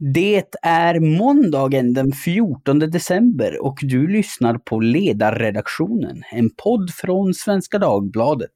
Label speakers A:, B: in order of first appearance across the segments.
A: Det är måndagen den 14 december och du lyssnar på Ledarredaktionen, en podd från Svenska Dagbladet.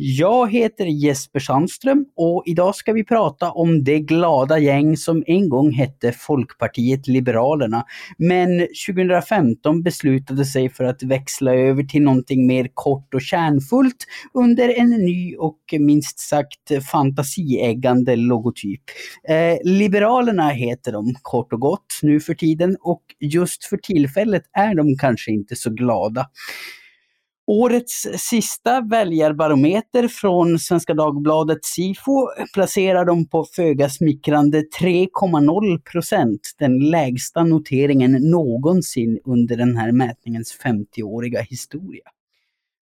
A: Jag heter Jesper Sandström och idag ska vi prata om det glada gäng som en gång hette Folkpartiet Liberalerna, men 2015 beslutade sig för att växla över till någonting mer kort och kärnfullt under en ny och minst sagt fantasieggande logotyp. Eh, Liberalerna heter de kort och gott nu för tiden och just för tillfället är de kanske inte så glada. Årets sista väljarbarometer från Svenska Dagbladet Sifo placerar dem på föga smickrande 3,0 procent, den lägsta noteringen någonsin under den här mätningens 50-åriga historia.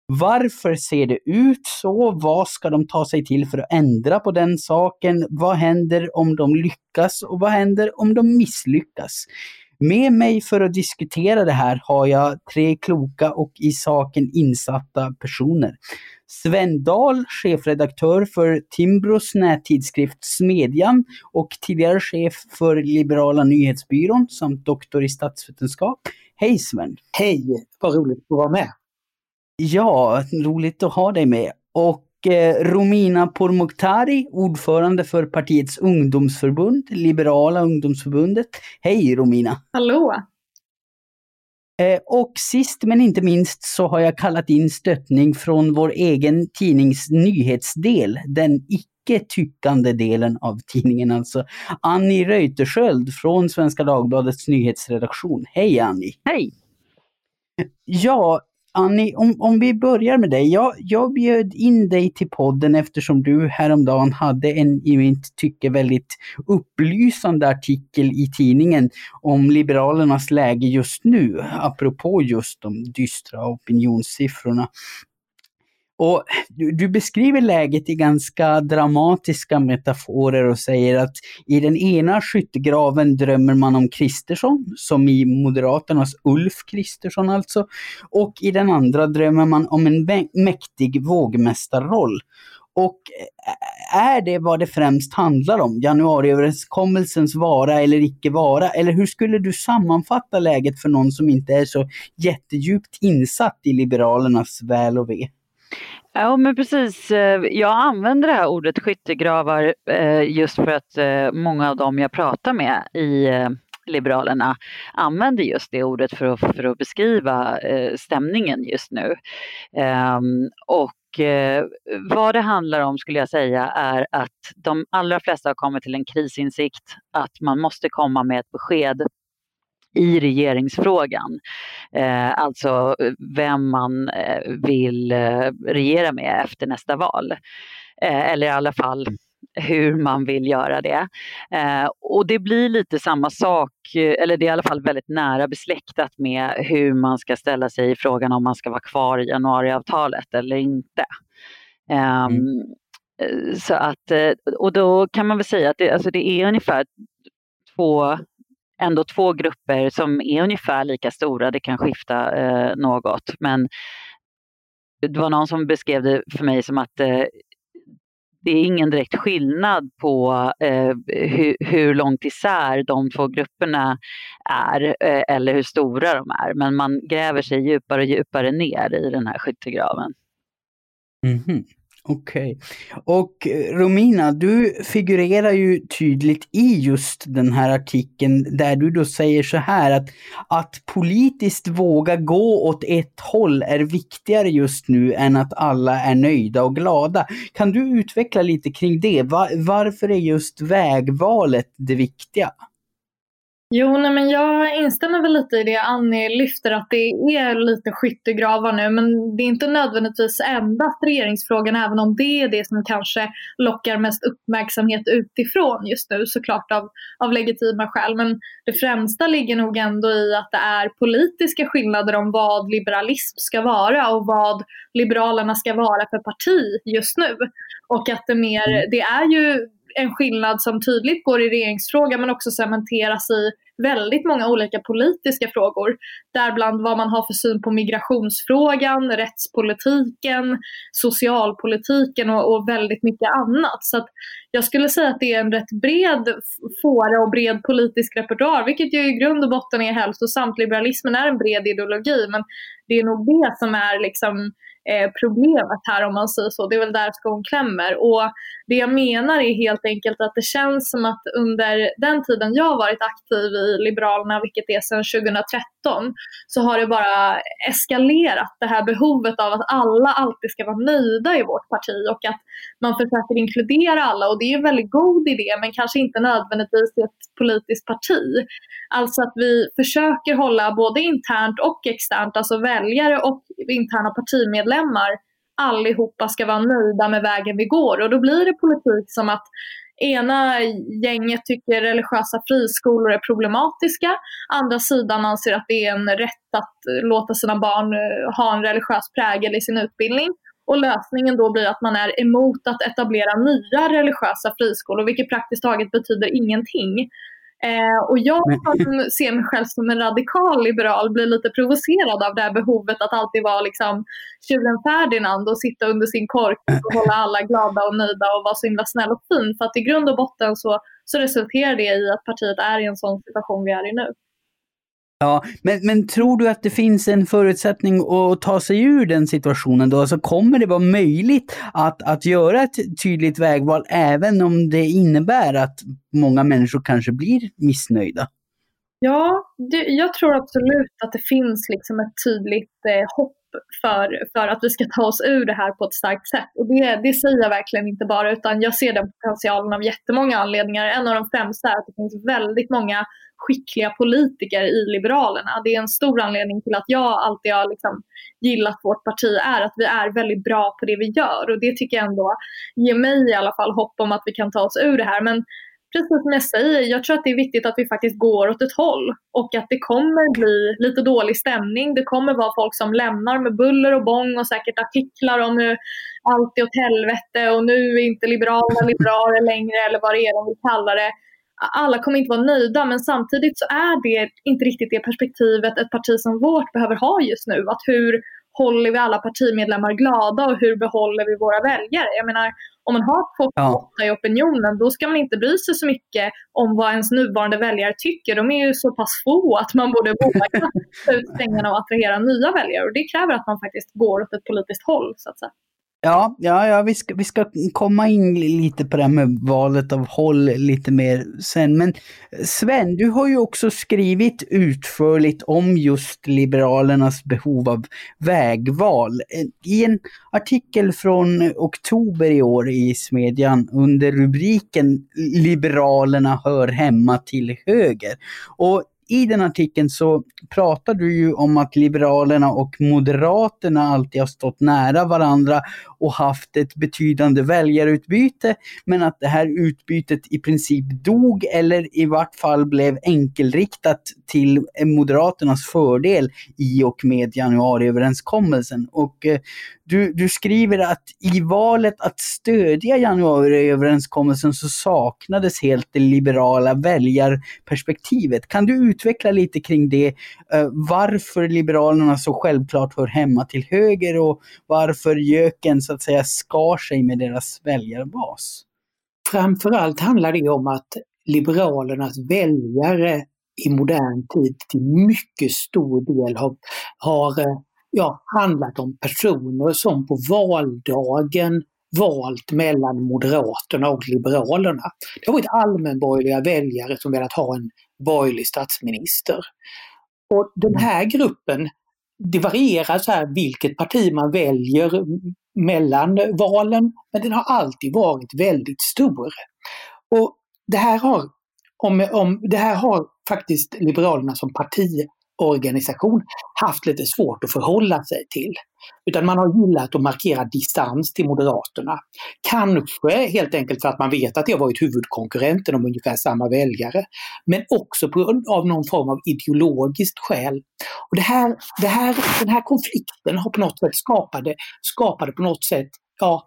A: Varför ser det ut så? Vad ska de ta sig till för att ändra på den saken? Vad händer om de lyckas och vad händer om de misslyckas? Med mig för att diskutera det här har jag tre kloka och i saken insatta personer. Sven Dahl, chefredaktör för Timbros nättidskrift Smedjan och tidigare chef för Liberala nyhetsbyrån samt doktor i statsvetenskap. Hej Sven!
B: Hej! Vad roligt att vara med!
A: Ja, roligt att ha dig med. Och Romina Pourmokhtari, ordförande för partiets ungdomsförbund, Liberala ungdomsförbundet. Hej Romina!
C: Hallå!
A: Eh, och sist men inte minst så har jag kallat in stöttning från vår egen tidnings nyhetsdel, den icke tyckande delen av tidningen alltså. Annie Reuterskiöld från Svenska Dagbladets nyhetsredaktion. Hej Annie!
D: Hej!
A: Ja, Annie, om, om vi börjar med dig. Jag, jag bjöd in dig till podden eftersom du häromdagen hade en i mitt tycke väldigt upplysande artikel i tidningen om Liberalernas läge just nu, apropå just de dystra opinionssiffrorna. Och du, du, beskriver läget i ganska dramatiska metaforer och säger att i den ena skyttegraven drömmer man om Kristersson, som i Moderaternas Ulf Kristersson alltså, och i den andra drömmer man om en mäktig vågmästarroll. Och är det vad det främst handlar om? Januariöverenskommelsens vara eller icke vara? Eller hur skulle du sammanfatta läget för någon som inte är så jättedjupt insatt i Liberalernas väl och ve?
D: Ja men precis, eh, jag använder det här ordet skyttegravar eh, just för att eh, många av dem jag pratar med i Liberalerna använder just det ordet för att, för att beskriva stämningen just nu. Ehm, och vad det handlar om skulle jag säga är att de allra flesta har kommit till en krisinsikt att man måste komma med ett besked i regeringsfrågan. Eh, alltså vem man eh, vill eh, regera med efter nästa val. Eh, eller i alla fall hur man vill göra det. Eh, och det blir lite samma sak, eller det är i alla fall väldigt nära besläktat med hur man ska ställa sig i frågan om man ska vara kvar i januariavtalet eller inte. Ehm, mm. Så att, och då kan man väl säga att det, alltså det är ungefär två ändå två grupper som är ungefär lika stora. Det kan skifta eh, något. Men det var någon som beskrev det för mig som att eh, det är ingen direkt skillnad på eh, hur, hur, långt isär de två grupperna är eh, eller hur stora de är. Men man gräver sig djupare och djupare ner i den här skyttegraven.
A: Mm -hmm. Okej. Okay. Och eh, Romina, du figurerar ju tydligt i just den här artikeln där du då säger så här att, att politiskt våga gå åt ett håll är viktigare just nu än att alla är nöjda och glada. Kan du utveckla lite kring det? Var, varför är just vägvalet det viktiga?
C: Jo, nej, men jag instämmer väl lite i det Annie lyfter, att det är lite skyttegravar nu, men det är inte nödvändigtvis endast regeringsfrågan, även om det är det som kanske lockar mest uppmärksamhet utifrån just nu, såklart av, av legitima skäl. Men det främsta ligger nog ändå i att det är politiska skillnader om vad liberalism ska vara och vad Liberalerna ska vara för parti just nu. Och att det mer, mm. det är ju en skillnad som tydligt går i regeringsfrågan men också cementeras i väldigt många olika politiska frågor. Däribland vad man har för syn på migrationsfrågan, rättspolitiken, socialpolitiken och, och väldigt mycket annat. Så att jag skulle säga att det är en rätt bred fåra och bred politisk repertoar, vilket ju i grund och botten är hälsosamt. Liberalismen är en bred ideologi, men det är nog det som är liksom eh, problemet här om man säger så. Det är väl där skon klämmer. Och det jag menar är helt enkelt att det känns som att under den tiden jag har varit aktiv i Liberalerna, vilket är sedan 2013, så har det bara eskalerat det här behovet av att alla alltid ska vara nöjda i vårt parti och att man försöker inkludera alla och det är en väldigt god idé men kanske inte nödvändigtvis i ett politiskt parti. Alltså att vi försöker hålla både internt och externt, alltså väljare och interna partimedlemmar, allihopa ska vara nöjda med vägen vi går. Och då blir det politik som att ena gänget tycker religiösa friskolor är problematiska, andra sidan anser att det är en rätt att låta sina barn eh, ha en religiös prägel i sin utbildning. Och lösningen då blir att man är emot att etablera nya religiösa friskolor, vilket praktiskt taget betyder ingenting. Eh, och jag som ser mig själv som en radikal liberal blir lite provocerad av det här behovet att alltid vara liksom tjuren Ferdinand och sitta under sin kork och hålla alla glada och nöjda och vara så himla snäll och fin. För att i grund och botten så, så resulterar det i att partiet är i en sån situation vi är i nu.
A: Ja, men, men tror du att det finns en förutsättning att ta sig ur den situationen då? Alltså kommer det vara möjligt att, att göra ett tydligt vägval även om det innebär att många människor kanske blir missnöjda?
C: Ja, det, jag tror absolut att det finns liksom ett tydligt eh, hopp för, för att vi ska ta oss ur det här på ett starkt sätt. Och det, det säger jag verkligen inte bara, utan jag ser den potentialen av jättemånga anledningar. En av de främsta är att det finns väldigt många skickliga politiker i Liberalerna. Det är en stor anledning till att jag alltid har liksom gillat vårt parti är att vi är väldigt bra på det vi gör. Och det tycker jag ändå ger mig i alla fall hopp om att vi kan ta oss ur det här. Men precis som jag säger, jag tror att det är viktigt att vi faktiskt går åt ett håll och att det kommer bli lite dålig stämning. Det kommer vara folk som lämnar med buller och bång och säkert artiklar om hur allt är åt helvete och nu är inte Liberalerna liberaler längre eller vad det är de vill kalla det. Alla kommer inte vara nöjda men samtidigt så är det inte riktigt det perspektivet ett parti som vårt behöver ha just nu. Att hur håller vi alla partimedlemmar glada och hur behåller vi våra väljare? Jag menar, om man har fått ja. i opinionen, då ska man inte bry sig så mycket om vad ens nuvarande väljare tycker. De är ju så pass få att man borde våga ta ut pengarna och attrahera nya väljare. Och det kräver att man faktiskt går åt ett politiskt håll, så att säga.
A: Ja, ja, ja vi, ska, vi ska komma in lite på det här med valet av håll lite mer sen. Men Sven, du har ju också skrivit utförligt om just Liberalernas behov av vägval. I en artikel från oktober i år i Smedjan under rubriken Liberalerna hör hemma till höger. Och i den artikeln så pratar du ju om att Liberalerna och Moderaterna alltid har stått nära varandra och haft ett betydande väljarutbyte, men att det här utbytet i princip dog eller i vart fall blev enkelriktat till Moderaternas fördel i och med januariöverenskommelsen. Och eh, du, du skriver att i valet att stödja januariöverenskommelsen så saknades helt det liberala väljarperspektivet. Kan du utveckla lite kring det? Uh, varför Liberalerna så självklart hör hemma till höger och varför göken så att säga skar sig med deras väljarbas?
B: Framförallt handlar det om att Liberalernas väljare i modern tid till mycket stor del har, har eh, ja, handlat om personer som på valdagen valt mellan Moderaterna och Liberalerna. Det har varit allmänborgerliga väljare som velat ha en borgerlig statsminister. Och den här gruppen, det varierar så här vilket parti man väljer mellan valen, men den har alltid varit väldigt stor. Och det här har, om, om, det här har faktiskt Liberalerna som parti organisation haft lite svårt att förhålla sig till. Utan man har gillat att markera distans till Moderaterna. Kanske helt enkelt för att man vet att det har varit huvudkonkurrenten om ungefär samma väljare. Men också på grund av någon form av ideologiskt skäl. Och det här, det här, den här konflikten har på något sätt skapade, skapade på något sätt ja,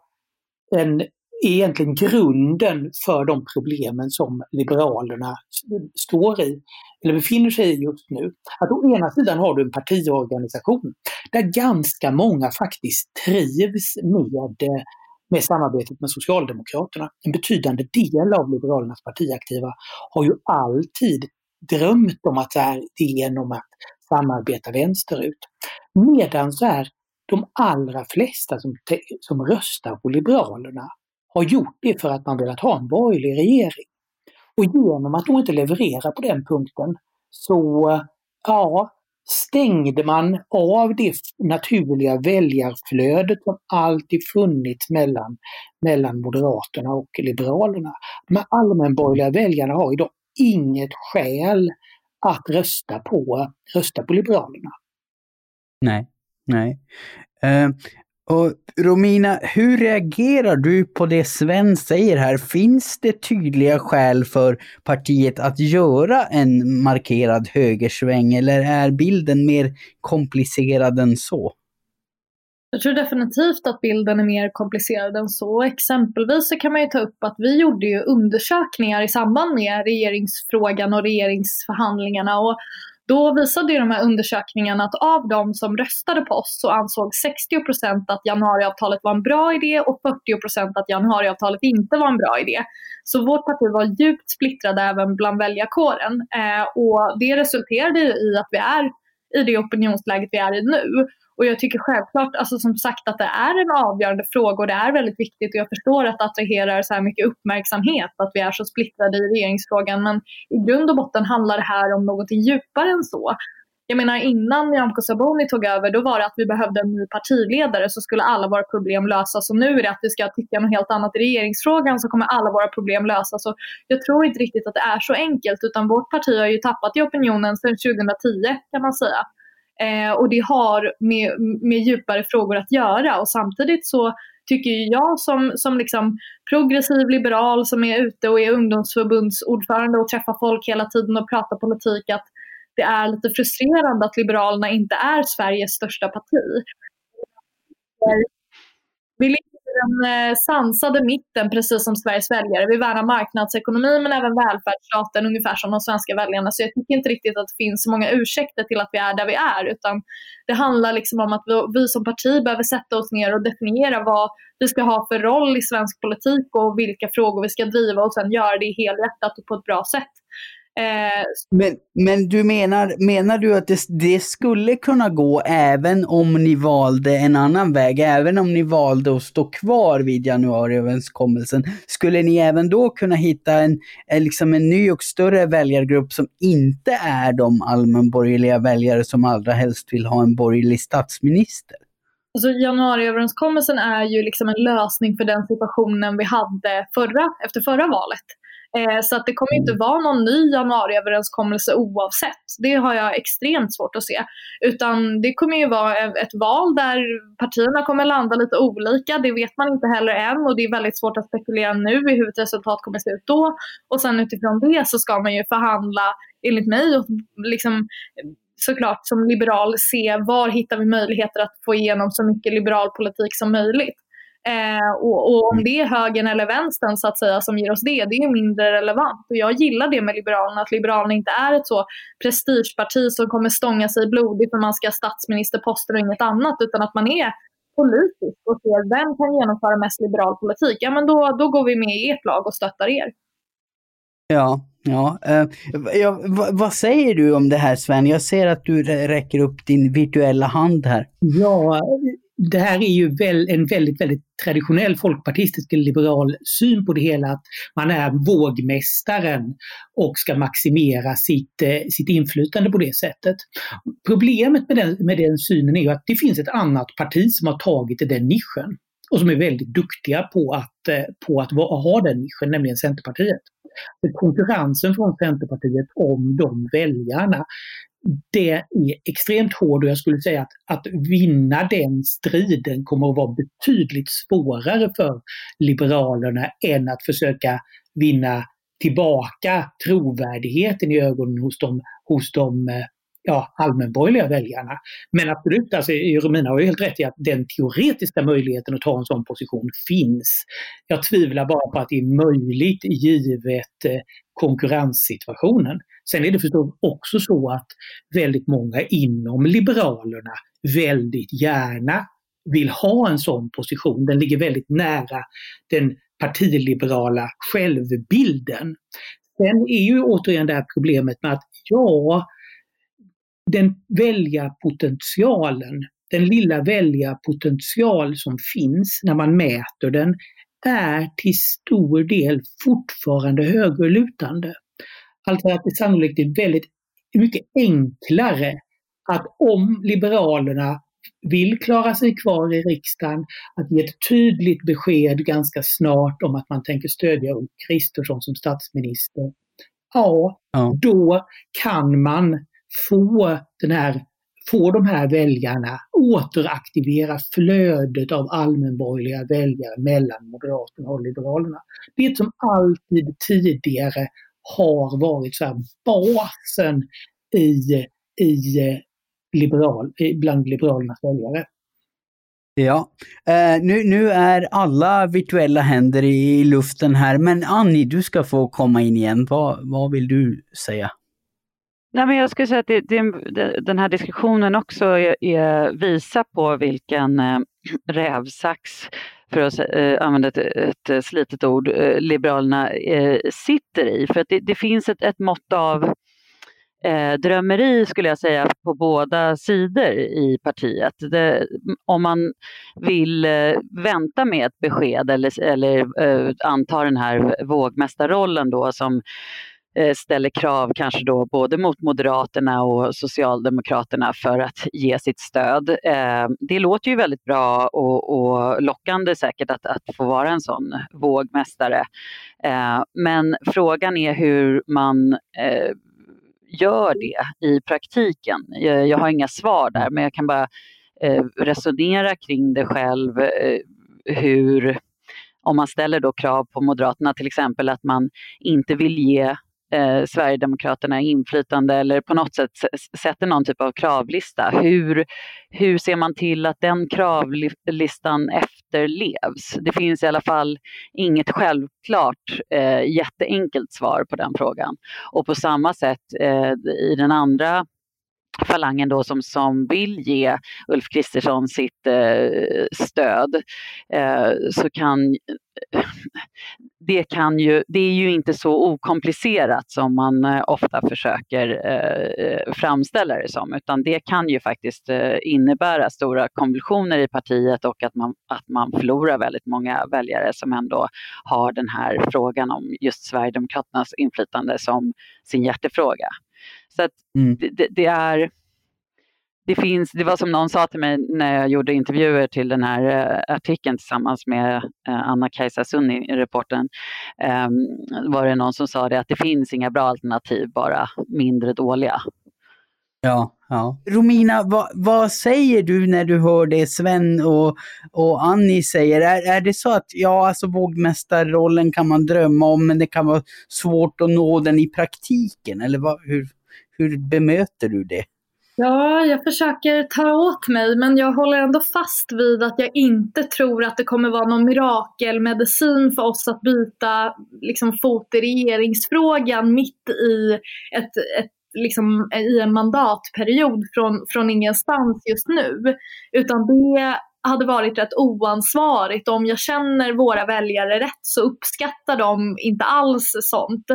B: en, egentligen grunden för de problemen som Liberalerna står i eller befinner sig i just nu. Att å ena sidan har du en partiorganisation där ganska många faktiskt trivs med, med samarbetet med Socialdemokraterna. En betydande del av Liberalernas partiaktiva har ju alltid drömt om att det är genom att samarbeta vänsterut. Medan så är de allra flesta som, som röstar på Liberalerna har gjort det för att man velat ha en borgerlig regering. Och genom att då inte leverera på den punkten så, ja, stängde man av det naturliga väljarflödet som alltid funnits mellan, mellan Moderaterna och Liberalerna. De allmänborgerliga väljarna har idag inget skäl att rösta på, rösta på Liberalerna.
A: Nej, nej. Eh, och Romina, hur reagerar du på det Sven säger här? Finns det tydliga skäl för partiet att göra en markerad högersväng eller är bilden mer komplicerad än så?
C: Jag tror definitivt att bilden är mer komplicerad än så. Exempelvis så kan man ju ta upp att vi gjorde ju undersökningar i samband med regeringsfrågan och regeringsförhandlingarna och då visade ju de här undersökningarna att av de som röstade på oss så ansåg 60 procent att januariavtalet var en bra idé och 40 procent att januariavtalet inte var en bra idé. Så vårt parti var djupt splittrade även bland väljarkåren eh, och det resulterade i att vi är i det opinionsläget vi är i nu. Och jag tycker självklart, alltså som sagt att det är en avgörande fråga och det är väldigt viktigt och jag förstår att det attraherar så här mycket uppmärksamhet att vi är så splittrade i regeringsfrågan. Men i grund och botten handlar det här om något djupare än så. Jag menar innan Nyamko Sabuni tog över då var det att vi behövde en ny partiledare så skulle alla våra problem lösas. Och nu är det att vi ska tycka något helt annat i regeringsfrågan så kommer alla våra problem lösas. Och jag tror inte riktigt att det är så enkelt utan vårt parti har ju tappat i opinionen sedan 2010 kan man säga. Eh, och det har med, med djupare frågor att göra och samtidigt så tycker jag som, som liksom progressiv liberal som är ute och är ungdomsförbundsordförande och träffar folk hela tiden och pratar politik att det är lite frustrerande att Liberalerna inte är Sveriges största parti. Vi den eh, sansade mitten, precis som Sveriges väljare. Vi värnar marknadsekonomi men även välfärdsstaten, ungefär som de svenska väljarna. Så jag tycker inte riktigt att det finns så många ursäkter till att vi är där vi är. Utan det handlar liksom om att vi, vi som parti behöver sätta oss ner och definiera vad vi ska ha för roll i svensk politik och vilka frågor vi ska driva och sen göra det helhjärtat och på ett bra sätt.
A: Eh, men, men du menar, menar du att det, det, skulle kunna gå även om ni valde en annan väg? Även om ni valde att stå kvar vid januariöverenskommelsen? Skulle ni även då kunna hitta en, liksom en ny och större väljargrupp som inte är de allmänborgerliga väljare som allra helst vill ha en borgerlig statsminister?
C: Alltså januariöverenskommelsen är ju liksom en lösning för den situationen vi hade förra, efter förra valet. Eh, så att det kommer inte mm. vara någon ny januariöverenskommelse oavsett. Det har jag extremt svårt att se. Utan det kommer ju vara ett val där partierna kommer landa lite olika. Det vet man inte heller än och det är väldigt svårt att spekulera nu i hur ett resultat kommer se ut då. Och sen utifrån det så ska man ju förhandla, enligt mig, och liksom såklart som liberal se var hittar vi möjligheter att få igenom så mycket liberal politik som möjligt. Eh, och, och, om det är högern eller vänstern så att säga som ger oss det, det är mindre relevant. Och jag gillar det med Liberalerna, att Liberalerna inte är ett så prestigeparti som kommer stånga sig blodigt för man ska ha statsministerposter och inget annat, utan att man är politisk och ser vem kan genomföra mest liberal politik. Ja men då, då går vi med i ert lag och stöttar er.
A: Ja, ja. Uh, ja vad säger du om det här Sven? Jag ser att du räcker upp din virtuella hand här.
B: Ja, det här är ju väl, en väldigt, väldigt traditionell folkpartistisk liberal syn på det hela. Att man är vågmästaren och ska maximera sitt, eh, sitt inflytande på det sättet. Problemet med den, med den synen är ju att det finns ett annat parti som har tagit den nischen och som är väldigt duktiga på att, eh, på att ha den nischen, nämligen Centerpartiet. Konkurrensen från Centerpartiet om de väljarna det är extremt hård och jag skulle säga att, att vinna den striden kommer att vara betydligt svårare för Liberalerna än att försöka vinna tillbaka trovärdigheten i ögonen hos de, hos de, eh, ja, allmänborgerliga väljarna. Men absolut, alltså, Romina har ju helt rätt i att den teoretiska möjligheten att ta en sån position finns. Jag tvivlar bara på att det är möjligt givet eh, konkurrenssituationen. Sen är det förstås också så att väldigt många inom Liberalerna väldigt gärna vill ha en sån position. Den ligger väldigt nära den partiliberala självbilden. Sen är ju återigen det här problemet med att ja, den väljarpotentialen, den lilla väljarpotential som finns när man mäter den, är till stor del fortfarande högerlutande. Alltså att det sannolikt är väldigt mycket enklare att om Liberalerna vill klara sig kvar i riksdagen, att ge ett tydligt besked ganska snart om att man tänker stödja Ulf Kristersson som statsminister. Ja, ja, då kan man få den här få de här väljarna återaktivera flödet av allmänborgerliga väljare mellan Moderaterna och Liberalerna. Det som alltid tidigare har varit så basen i, i liberal, bland Liberalernas väljare.
A: Ja, eh, nu, nu är alla virtuella händer i luften här, men Annie, du ska få komma in igen. Vad, vad vill du säga?
D: Nej, men jag skulle säga att det, det, den här diskussionen också är, är, visar på vilken eh, rävsax, för att eh, använda ett, ett eh, slitet ord, eh, Liberalerna eh, sitter i. För att det, det finns ett, ett mått av eh, drömmeri skulle jag säga på båda sidor i partiet. Det, om man vill eh, vänta med ett besked eller, eller eh, anta den här vågmästarrollen då som Eh, ställer krav kanske då både mot Moderaterna och Socialdemokraterna för att ge sitt stöd. Eh, det låter ju väldigt bra och, och lockande säkert att, att få vara en sån vågmästare. Eh, men frågan är hur man gör det i praktiken. Jag har inga svar där men jag kan bara resonera kring det själv. Hur, om man ställer då krav på Moderaterna till exempel att man inte vill ge eh, Sverigedemokraterna inflytande eller på något sätt sätter någon typ av kravlista. Hur, hur ser man till att den kravlistan efterlevs? Det finns i alla fall inget självklart eh, jätteenkelt svar på den frågan. Och på samma sätt eh, i den andra falangen då som, som vill ge Ulf Kristersson sitt eh, stöd eh, så kan det, kan ju, det är ju inte så okomplicerat som man eh, ofta försöker eh, framställa det som utan det kan ju faktiskt eh, innebära stora konvulsioner i partiet och att man, att man förlorar väldigt många väljare som ändå har den här frågan om just Sverigedemokraternas inflytande som sin hjärtefråga. Så att mm. det, det, är det, finns, det var som någon sa till mig när jag gjorde intervjuer till den här uh, artikeln tillsammans med uh, Anna-Kajsa Sunni, reporten. Um, var det någon som sa det att det finns inga bra alternativ, bara mindre dåliga.
A: Ja, ja. Romina, vad, vad, säger du när du hör det Sven och, och Annie säger? Är, är det så att ja, alltså vågmästarrollen kan man drömma om men det kan vara svårt att nå den i praktiken? Eller vad, hur, hur bemöter du det?
C: Ja, jag försöker ta åt mig men jag håller ändå fast vid att jag inte tror att det kommer vara någon mirakelmedicin för oss att byta liksom, fot i regeringsfrågan mitt i ett, ett liksom, i en mandatperiod från, från ingenstans just nu. Utan det hade varit rätt oansvarigt. Om jag känner våra väljare rätt så uppskattar de inte alls sånt.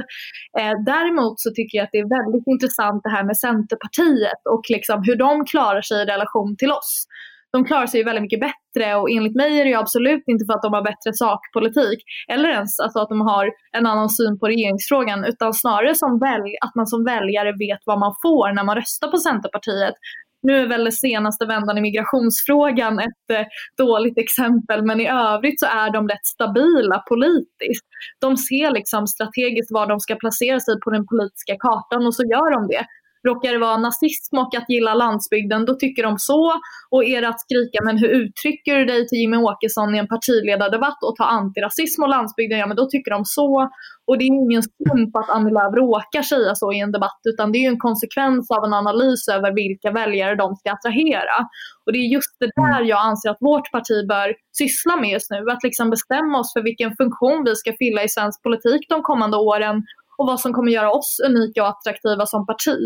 C: Eh, däremot så tycker jag att det är väldigt intressant det här med Centerpartiet och liksom hur de klarar sig i relation till oss. De klarar sig väldigt mycket bättre och enligt mig är det absolut inte för att de har bättre sakpolitik eller ens alltså att de har en annan syn på regeringsfrågan utan snarare som välj att man som väljare vet vad man får när man röstar på Centerpartiet nu är väl senaste vändan i migrationsfrågan ett eh, dåligt exempel men i övrigt så är de rätt stabila politiskt. De ser liksom strategiskt var de ska placera sig på den politiska kartan och så gör de det råkar det vara nazism och att gilla landsbygden, då tycker de så. Och är det att skrika men hur uttrycker du dig till Jimmy Åkesson i en partiledardebatt och ta antirasism och landsbygden, ja men då tycker de så. Och det är ingen slump att Annie Lööf råkar säga så i en debatt utan det är en konsekvens av en analys över vilka väljare de ska attrahera. Och det är just det där mm. jag anser att vårt parti bör syssla med just nu. Att liksom bestämma oss för vilken funktion vi ska fylla i svensk politik de kommande åren och vad som kommer göra oss unika och attraktiva som parti.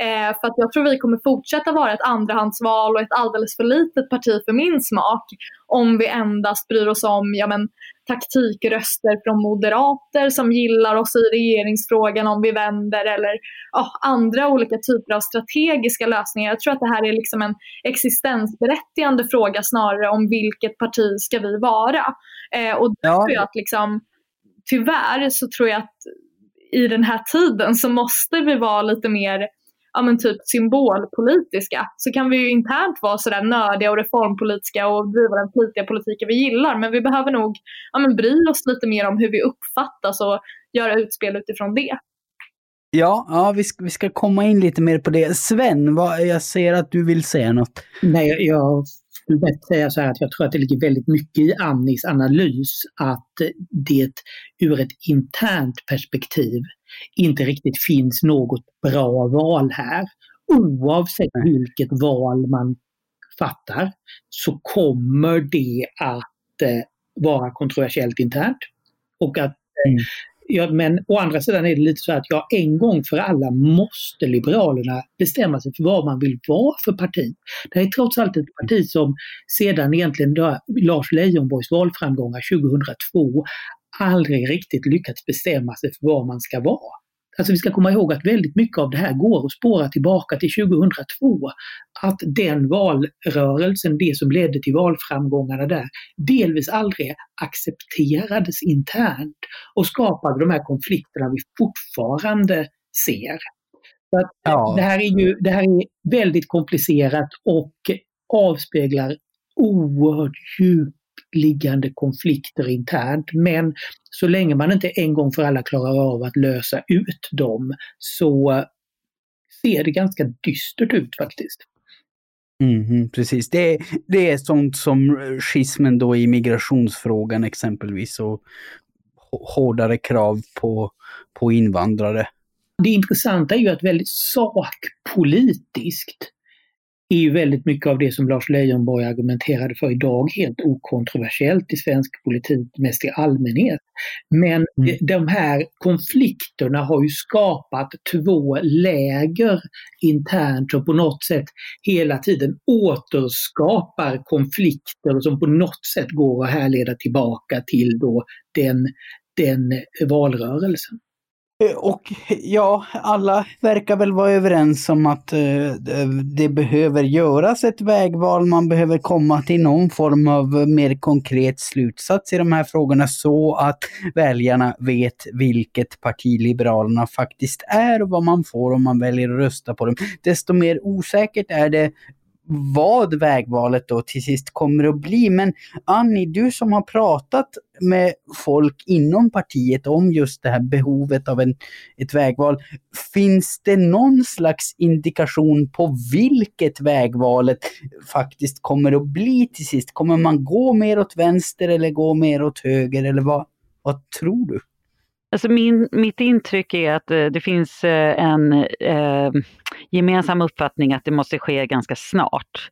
C: Eh, för att jag tror vi kommer fortsätta vara ett andrahandsval och ett alldeles för litet parti för min smak om vi endast bryr oss om ja, men, taktikröster från moderater som gillar oss i regeringsfrågan om vi vänder eller ja, andra olika typer av strategiska lösningar. Jag tror att det här är liksom en existensberättigande fråga snarare om vilket parti ska vi vara. Eh, och ja. tror jag att liksom, tyvärr så tror jag att i den här tiden så måste vi vara lite mer ja, men typ symbolpolitiska. Så kan vi ju internt vara sådär nördiga och reformpolitiska och driva den flitiga politiken vi gillar. Men vi behöver nog ja, men bry oss lite mer om hur vi uppfattas och göra utspel utifrån det.
A: Ja, ja vi, ska, vi ska komma in lite mer på det. Sven, vad, jag ser att du vill säga något.
B: Nej, jag skulle bäst säga så här att jag tror att det ligger väldigt mycket i Annis analys att det ur ett internt perspektiv inte riktigt finns något bra val här. Oavsett vilket val man fattar så kommer det att eh, vara kontroversiellt internt. Och att mm. Ja, men å andra sidan är det lite så att ja, en gång för alla måste Liberalerna bestämma sig för vad man vill vara för parti. Det är trots allt ett parti som sedan egentligen då, Lars Leijonborgs valframgångar 2002 aldrig riktigt lyckats bestämma sig för vad man ska vara. Alltså vi ska komma ihåg att väldigt mycket av det här går att spåra tillbaka till 2002. Att den valrörelsen, det som ledde till valframgångarna där, delvis aldrig accepterades internt och skapade de här konflikterna vi fortfarande ser. Så att ja. det, här är ju, det här är väldigt komplicerat och avspeglar oerhört djup liggande konflikter internt. Men så länge man inte en gång för alla klarar av att lösa ut dem så ser det ganska dystert ut faktiskt.
A: Mm, precis, det, det är sånt som schismen då i migrationsfrågan exempelvis och hårdare krav på, på invandrare.
B: Det intressanta är ju att väldigt sakpolitiskt är ju väldigt mycket av det som Lars Leijonborg argumenterade för idag helt okontroversiellt i svensk politik, mest i allmänhet. Men mm. de här konflikterna har ju skapat två läger internt som på något sätt hela tiden återskapar konflikter som på något sätt går att härleda tillbaka till då den, den valrörelsen.
A: Eh, och ja, alla verkar väl vara överens om att eh, det behöver göras ett vägval. Man behöver komma till någon form av eh, mer konkret slutsats i de här frågorna så att väljarna vet vilket parti Liberalerna faktiskt är och vad man får om man väljer att rösta på dem. Desto mer osäkert är det vad vägvalet då till sist kommer att bli. Men Annie, du som har pratat med folk inom partiet om just det här behovet av en, ett vägval. Finns det någon slags indikation på vilket vägvalet faktiskt kommer att bli till sist? Kommer man gå mer åt vänster eller gå mer åt höger eller vad, vad tror du?
D: Alltså min, mitt intryck är att eh, det finns eh, en eh, gemensam uppfattning att det måste ske ganska snart.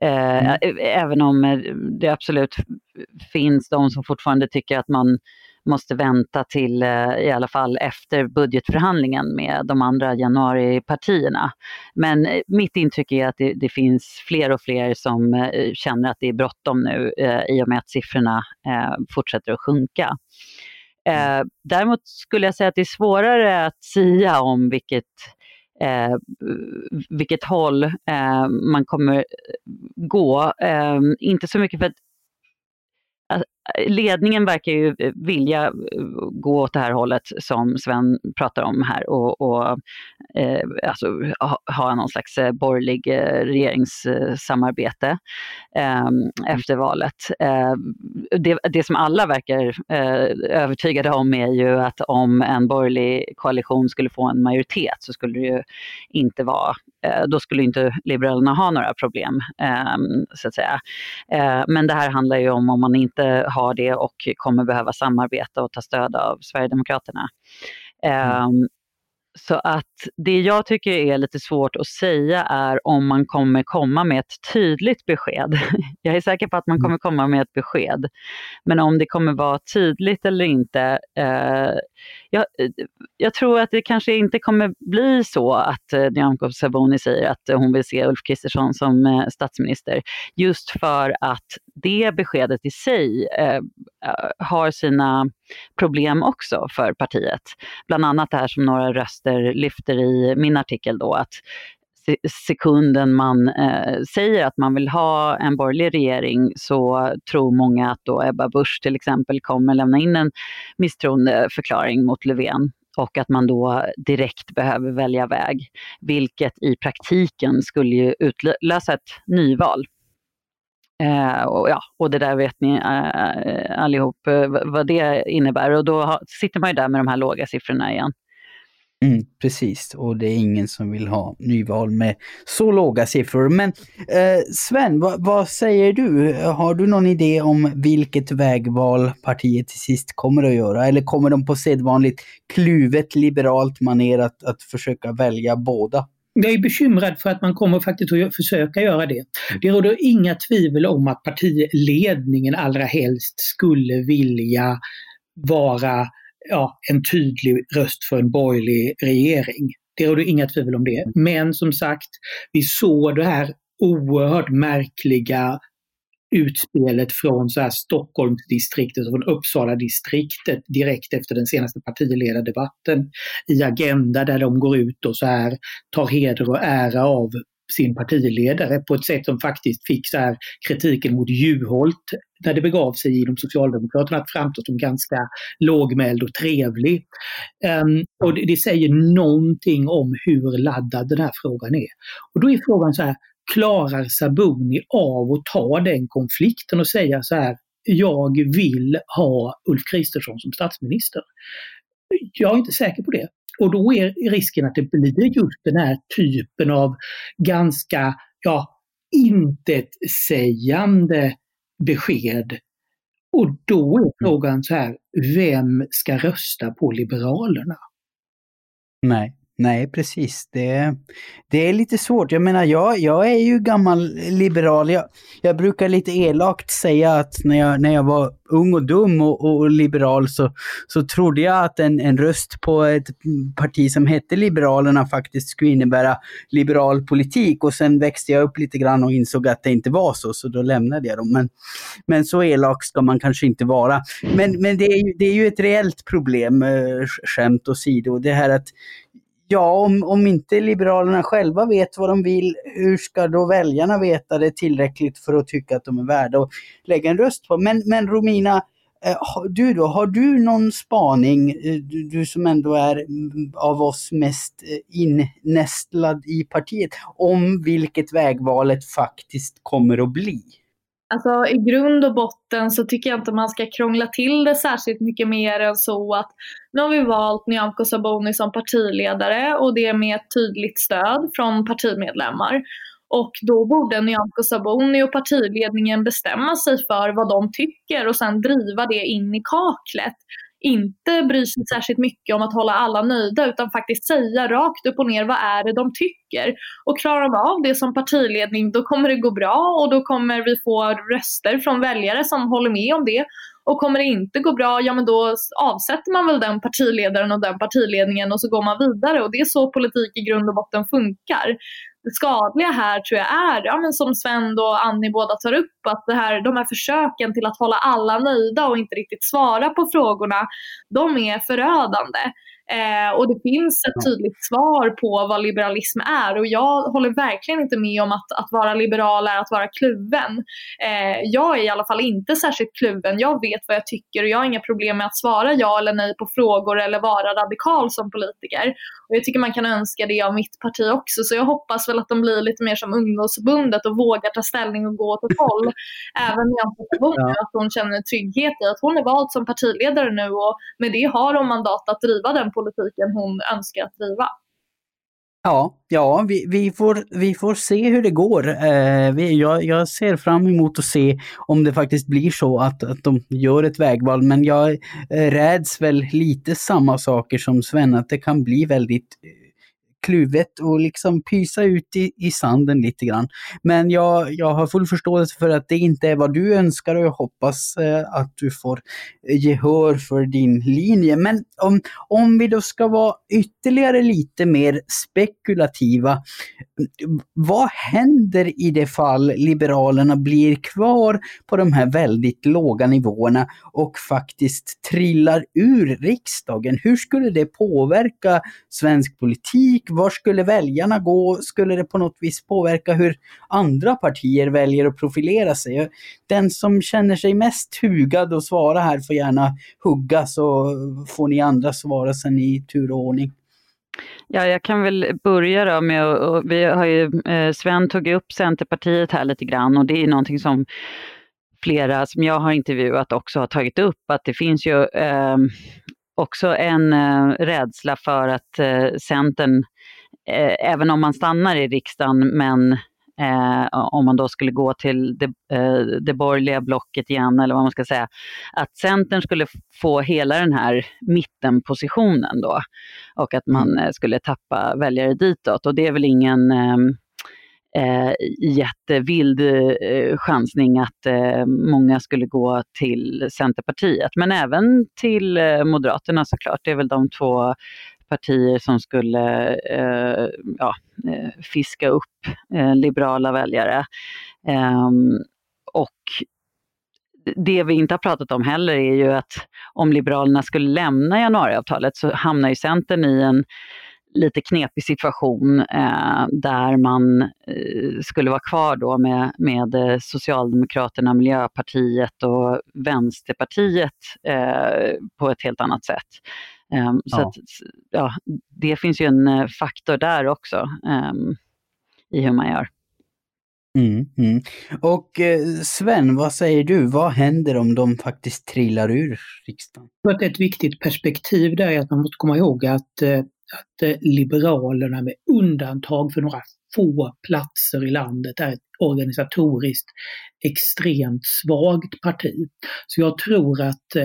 D: Eh, mm. Även om eh, det absolut finns de som fortfarande tycker att man måste vänta till eh, i alla fall efter budgetförhandlingen med de andra januaripartierna. Men mitt intryck är att det, det finns fler och fler som känner att det är bråttom nu i och med att siffrorna fortsätter att sjunka. Mm. Eh, däremot skulle jag säga att det är svårare att sia om vilket, eh, vilket håll eh, man kommer gå. Eh, inte så mycket för att ledningen verkar ju vilja gå åt det här hållet som Sven pratar om här och, och eh, alltså, ha, någon slags borgerlig regeringssamarbete eh, efter valet. Eh, det, det som alla verkar eh, övertygade om är ju att om en borgerlig koalition skulle få en majoritet så skulle det ju inte vara, eh, då skulle inte Liberalerna ha några problem ehm, så att säga. Eh, men det här handlar ju om om man inte har det och kommer behöva samarbeta och ta stöd av Sverigedemokraterna. Mm. Så att det jag tycker är lite svårt att säga är om man kommer komma med ett tydligt besked. Jag är säker på att man mm. kommer komma med ett besked. Men om det kommer vara tydligt eller inte. Eh, jag, jag, tror att det kanske inte kommer bli så att eh, Nyamko Sabuni säger att hon vill se Ulf Kristersson som eh, statsminister. Just för att det beskedet i sig eh, har sina problem också för partiet. Bland annat det här som några röster lyfter i min artikel då, att sekunden man eh, säger att man vill ha en borgerlig regering så tror många att då Ebba Busch till exempel kommer lämna in en misstroendeförklaring mot Löfven och att man då direkt behöver välja väg, vilket i praktiken skulle ju utlösa ett nyval. Eh, och, ja, och det där vet ni eh, eh allihop eh, vad det innebär och då ha, sitter man ju där med de här låga siffrorna igen.
A: Mm, precis, och det är ingen som vill ha nyval med så låga siffror. Men eh, Sven, vad, vad, säger du? Har du någon idé om vilket vägval partiet till sist kommer att göra? Eller kommer de på sedvanligt kluvet liberalt maner att, att försöka välja båda?
B: Jag är bekymrad för att man kommer faktiskt att försöka göra det. Mm. Det råder inga tvivel om att partiledningen allra helst skulle vilja vara ja, en tydlig röst för en borgerlig regering. Det råder inga tvivel om det. Men som sagt, vi såg det här oerhört märkliga utspelet från så här Stockholmsdistriktet och från Uppsala-distriktet direkt efter den senaste partiledardebatten i Agenda där de går ut och så här tar heder och ära av sin partiledare på ett sätt som faktiskt fick så här kritiken mot Juholt när det begav sig inom Socialdemokraterna att framstå som ganska lågmäld och trevlig. Um, och det, det, säger någonting om hur laddad den här frågan är. Och då är frågan så här, klarar Sabuni av att ta den konflikten och säga så här, jag vill ha Ulf Kristersson som statsminister? Jag är inte säker på det. Och då är risken att det blir just den här typen av ganska, ja, intetsägande besked. Och då är mm. frågan så här, vem ska rösta på Liberalerna?
A: Nej. Nej, precis. Det, det är lite svårt. Jag menar, jag, jag är ju gammal liberal. Jag, jag brukar lite elakt säga att när jag, när jag var ung och dum och, och liberal så, så trodde jag att en, en röst på ett parti som hette Liberalerna faktiskt skulle innebära liberal politik. Och sen växte jag upp lite grann och insåg att det inte var så, så då lämnade jag dem. Men, men så elak ska man kanske inte vara. Men, men det, är ju, det är ju ett reellt problem, eh, skämt åsido. Det här att Ja, om, om inte Liberalerna själva vet vad de vill, hur ska då väljarna veta det tillräckligt för att tycka att de är värda att lägga en röst på? Men, men Romina, eh, du då, har du någon spaning, eh, du, du som ändå är mm, av oss mest eh, innästlad i partiet, om vilket vägvalet faktiskt kommer att bli?
C: Alltså i grund och botten så tycker jag inte man ska krångla till det särskilt mycket mer än så att nu har vi valt Nyamko Sabuni som partiledare och det med ett tydligt stöd från partimedlemmar. Och då borde Nyamko Sabuni och partiledningen bestämma sig för vad de tycker och sen driva det in i kaklet inte bryr sig särskilt mycket om att hålla alla nöjda utan faktiskt säga rakt upp och ner vad är det de tycker. Och klarar de av det som partiledning då kommer det gå bra och då kommer vi få röster från väljare som håller med om det. Och kommer det inte gå bra, ja men då avsätter man väl den partiledaren och den partiledningen och så går man vidare. Och det är så politik i grund och botten funkar det skadliga här tror jag är, ja, men som Sven och Annie båda tar upp, att det här, de här försöken till att hålla alla nöjda och inte riktigt svara på frågorna, de är förödande. Eh, och det finns ett tydligt svar på vad liberalism är och jag håller verkligen inte med om att, att vara liberal är att vara kluven. Eh, jag är i alla fall inte särskilt kluven. Jag vet vad jag tycker och jag har inga problem med att svara ja eller nej på frågor eller vara radikal som politiker. Och jag tycker man kan önska det av mitt parti också så jag hoppas väl att de blir lite mer som ungdomsförbundet och vågar ta ställning och gå åt ett håll. Även Sabuni, ja. att hon känner trygghet i att hon är vald som partiledare nu och med det har hon mandat att driva den politiken hon önskar att driva.
A: Ja, ja vi, vi, får, vi får se hur det går. Eh, vi, jag, jag ser fram emot att se om det faktiskt blir så att, att de gör ett vägval, men jag eh, räds väl lite samma saker som Sven, att det kan bli väldigt kluvet och liksom pysa ut i, i sanden lite grann. Men jag, jag har full förståelse för att det inte är vad du önskar och jag hoppas eh, att du får gehör för din linje. Men om, om vi då ska vara ytterligare lite mer spekulativa, vad händer i det fall Liberalerna blir kvar på de här väldigt låga nivåerna och faktiskt trillar ur riksdagen? Hur skulle det påverka svensk politik? Var skulle väljarna gå? Skulle det på något vis påverka hur andra partier väljer att profilera sig? Den som känner sig mest hugad att svara här får gärna hugga så får ni andra svara sen i tur och ordning.
D: Ja, jag kan väl börja då med, och vi har ju, eh, Sven tog upp Centerpartiet här lite grann och det är någonting som flera som jag har intervjuat också har tagit upp, att det finns ju eh, också en eh, rädsla för att eh, Centern, eh, även om man stannar i riksdagen, men eh, om man då skulle gå till det, eh, det borgerliga blocket igen, eller vad man ska säga, att Centern skulle få hela den här mittenpositionen då och att man mm. eh, skulle tappa väljare ditåt. Och det är väl ingen ehm, eh, jättevild eh, chansning att eh, många skulle gå till Centerpartiet, men även till eh, Moderaterna såklart. Det är väl de två partier som skulle eh, ja, eh, fiska upp eh, liberala väljare. Eh, och det vi inte har pratat om heller är ju att om Liberalerna skulle lämna januariavtalet så hamnar ju Centern i en lite knepig situation eh, där man eh, skulle vara kvar då med, med eh, Socialdemokraterna, Miljöpartiet och Vänsterpartiet eh, på ett helt annat sätt. Um, ja. Så att, ja, det finns ju en eh, faktor där också um, i hur man gör.
A: Mm, mm. Och eh, Sven, vad säger du? Vad händer om de faktiskt trillar ur riksdagen?
B: Ett viktigt perspektiv där är att man måste komma ihåg att, eh, att Liberalerna med undantag för några få platser i landet är ett organisatoriskt extremt svagt parti. Så jag tror att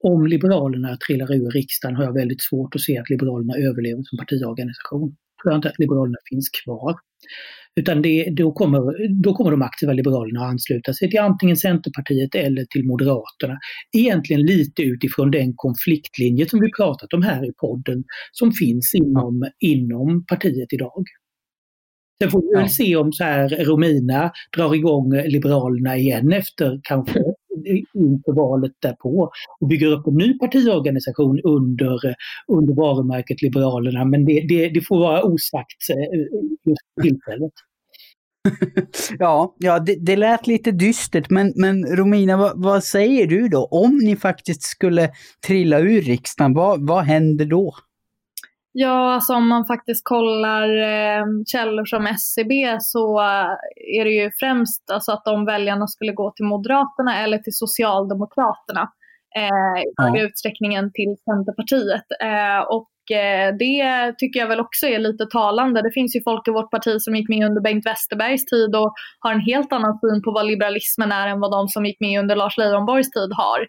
B: om Liberalerna trillar ur riksdagen har jag väldigt svårt att se att Liberalerna överlever som partiorganisation. Jag tror inte att Liberalerna finns kvar. Utan det, då, kommer, då kommer de aktiva Liberalerna att ansluta sig till antingen Centerpartiet eller till Moderaterna. Egentligen lite utifrån den konfliktlinje som vi pratat om här i podden som finns inom, inom partiet idag. Sen får vi väl se om så här Romina drar igång Liberalerna igen efter kanske inför valet därpå och bygger upp en ny partiorganisation under, under varumärket Liberalerna. Men det, det, det får vara osagt eh, just för tillfället.
A: ja, ja det, det lät lite dystert, men, men Romina, vad, vad, säger du då? Om ni faktiskt skulle trilla ur riksdagen, vad, vad händer då?
C: Ja, alltså om man faktiskt kollar eh, källor som SCB så är det ju främst alltså att de väljarna skulle gå till Moderaterna eller till Socialdemokraterna eh, i ja. utsträckningen till Centerpartiet. Eh, och det tycker jag väl också är lite talande. Det finns ju folk i vårt parti som gick med under Bengt Westerbergs tid och har en helt annan syn på vad liberalismen är än vad de som gick med under Lars Leijonborgs tid har.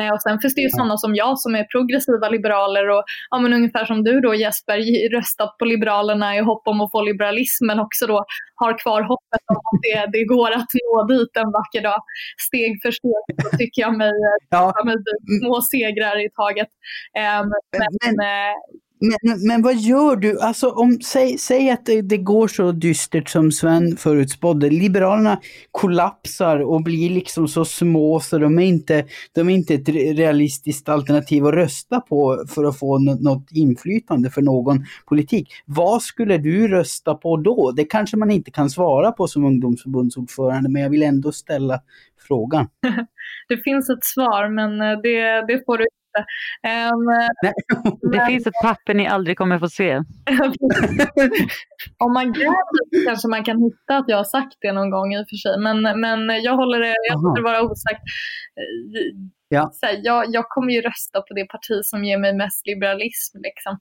C: Eh, och sen finns det ju sådana som jag som är progressiva liberaler och ja, men ungefär som du då Jesper, röstat på Liberalerna i hopp om att få liberalismen också då har kvar hoppet om att det, det går att nå dit en vacker dag. Steg för steg så tycker jag mig, ja. mig små segrar i taget. Um, men, men
A: men, men vad gör du? Alltså om, säg, säg att det, det, går så dystert som Sven förutspådde. Liberalerna kollapsar och blir liksom så små så de är inte, de är inte ett realistiskt alternativ att rösta på för att få något inflytande för någon politik. Vad skulle du rösta på då? Det kanske man inte kan svara på som ungdomsförbundsordförande men jag vill ändå ställa frågan.
C: det finns ett svar men eh, det, det får du Um,
D: det finns ett papper ni aldrig kommer få se.
C: Om man gräver kanske man kan hitta att jag har sagt det någon gång i och för sig. Men, men jag håller det, jag låter det vara osagt. Ja. Så här, jag, jag kommer ju rösta på det parti som ger mig mest liberalism. Liksom.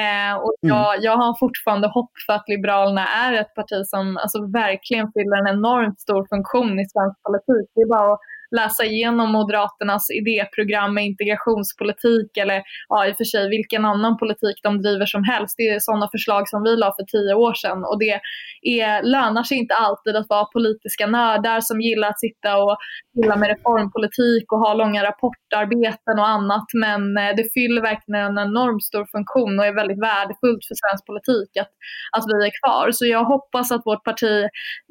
C: Eh, och mm. jag, jag har fortfarande hopp för att Liberalerna är ett parti som alltså, verkligen fyller en enormt stor funktion i svensk politik. Det är bara att läsa igenom Moderaternas idéprogram med integrationspolitik eller ja, i och för sig vilken annan politik de driver som helst. Det är sådana förslag som vi la för tio år sedan och det är, lönar sig inte alltid att vara politiska nördar som gillar att sitta och gilla med reformpolitik och ha långa rapportarbeten och annat. Men eh, det fyller verkligen en enormt stor funktion och är väldigt värdefullt för svensk politik att, att vi är kvar. Så jag hoppas att vårt parti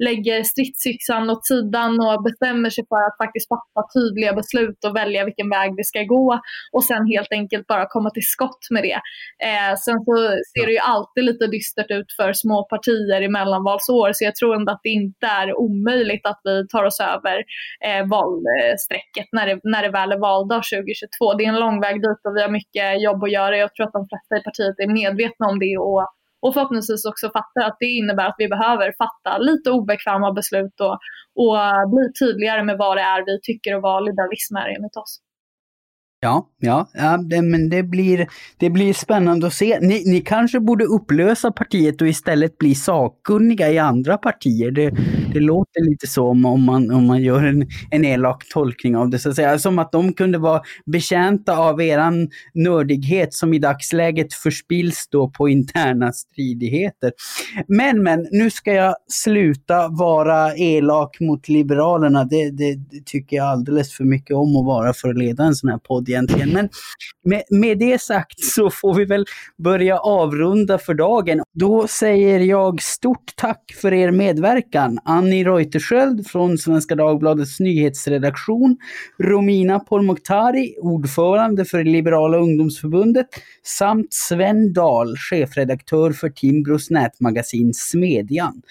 C: lägger stridsyxan åt sidan och bestämmer sig för att faktiskt fatta tydliga beslut och välja vilken väg vi ska gå och sen helt enkelt bara komma till skott med det. Eh, sen så ser det ju alltid lite dystert ut för små partier i mellanvalsår så jag tror ändå att det inte är omöjligt att vi tar oss över eh, valsträcket när det, när det väl är valdag 2022. Det är en lång väg dit och vi har mycket jobb att göra. Jag tror att de flesta i partiet är medvetna om det och och förhoppningsvis också fattar att det innebär att vi behöver fatta lite obekväma beslut och, och bli tydligare med vad det är vi tycker och vad liberalism är enligt oss.
A: Ja, ja, ja det, men det blir, det blir spännande att se. Ni, ni kanske borde upplösa partiet och istället bli sakkunniga i andra partier. Det, det låter lite så om, om, man, om man gör en, en elak tolkning av det. Så att säga. Som att de kunde vara betjänta av eran nördighet som i dagsläget förspills då på interna stridigheter. Men, men, nu ska jag sluta vara elak mot Liberalerna. Det, det, det tycker jag alldeles för mycket om att vara för att leda en sån här podd egentligen. Men med, med det sagt så får vi väl börja avrunda för dagen. Då säger jag stort tack för er medverkan. Annie Reuterskiöld från Svenska Dagbladets nyhetsredaktion, Romina Pourmokhtari, ordförande för Liberala ungdomsförbundet, samt Sven Dahl, chefredaktör för Timbros nätmagasin Smedjan.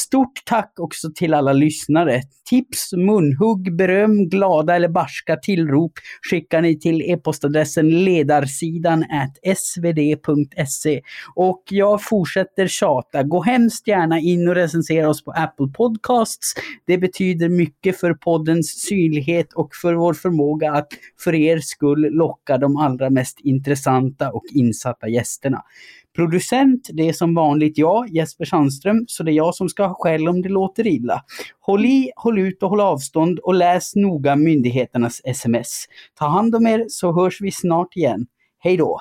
A: Stort tack också till alla lyssnare. Tips, munhugg, beröm, glada eller barska tillrop skickar ni till e-postadressen ledarsidan svd.se. Och jag fortsätter tjata. Gå hemskt gärna in och recensera oss på Apple Podcasts. Det betyder mycket för poddens synlighet och för vår förmåga att för er skull locka de allra mest intressanta och insatta gästerna. Producent, det är som vanligt jag, Jesper Sandström, så det är jag som ska ha skäll om det låter illa. Håll i, håll ut och håll avstånd och läs noga myndigheternas sms. Ta hand om er så hörs vi snart igen. Hej då!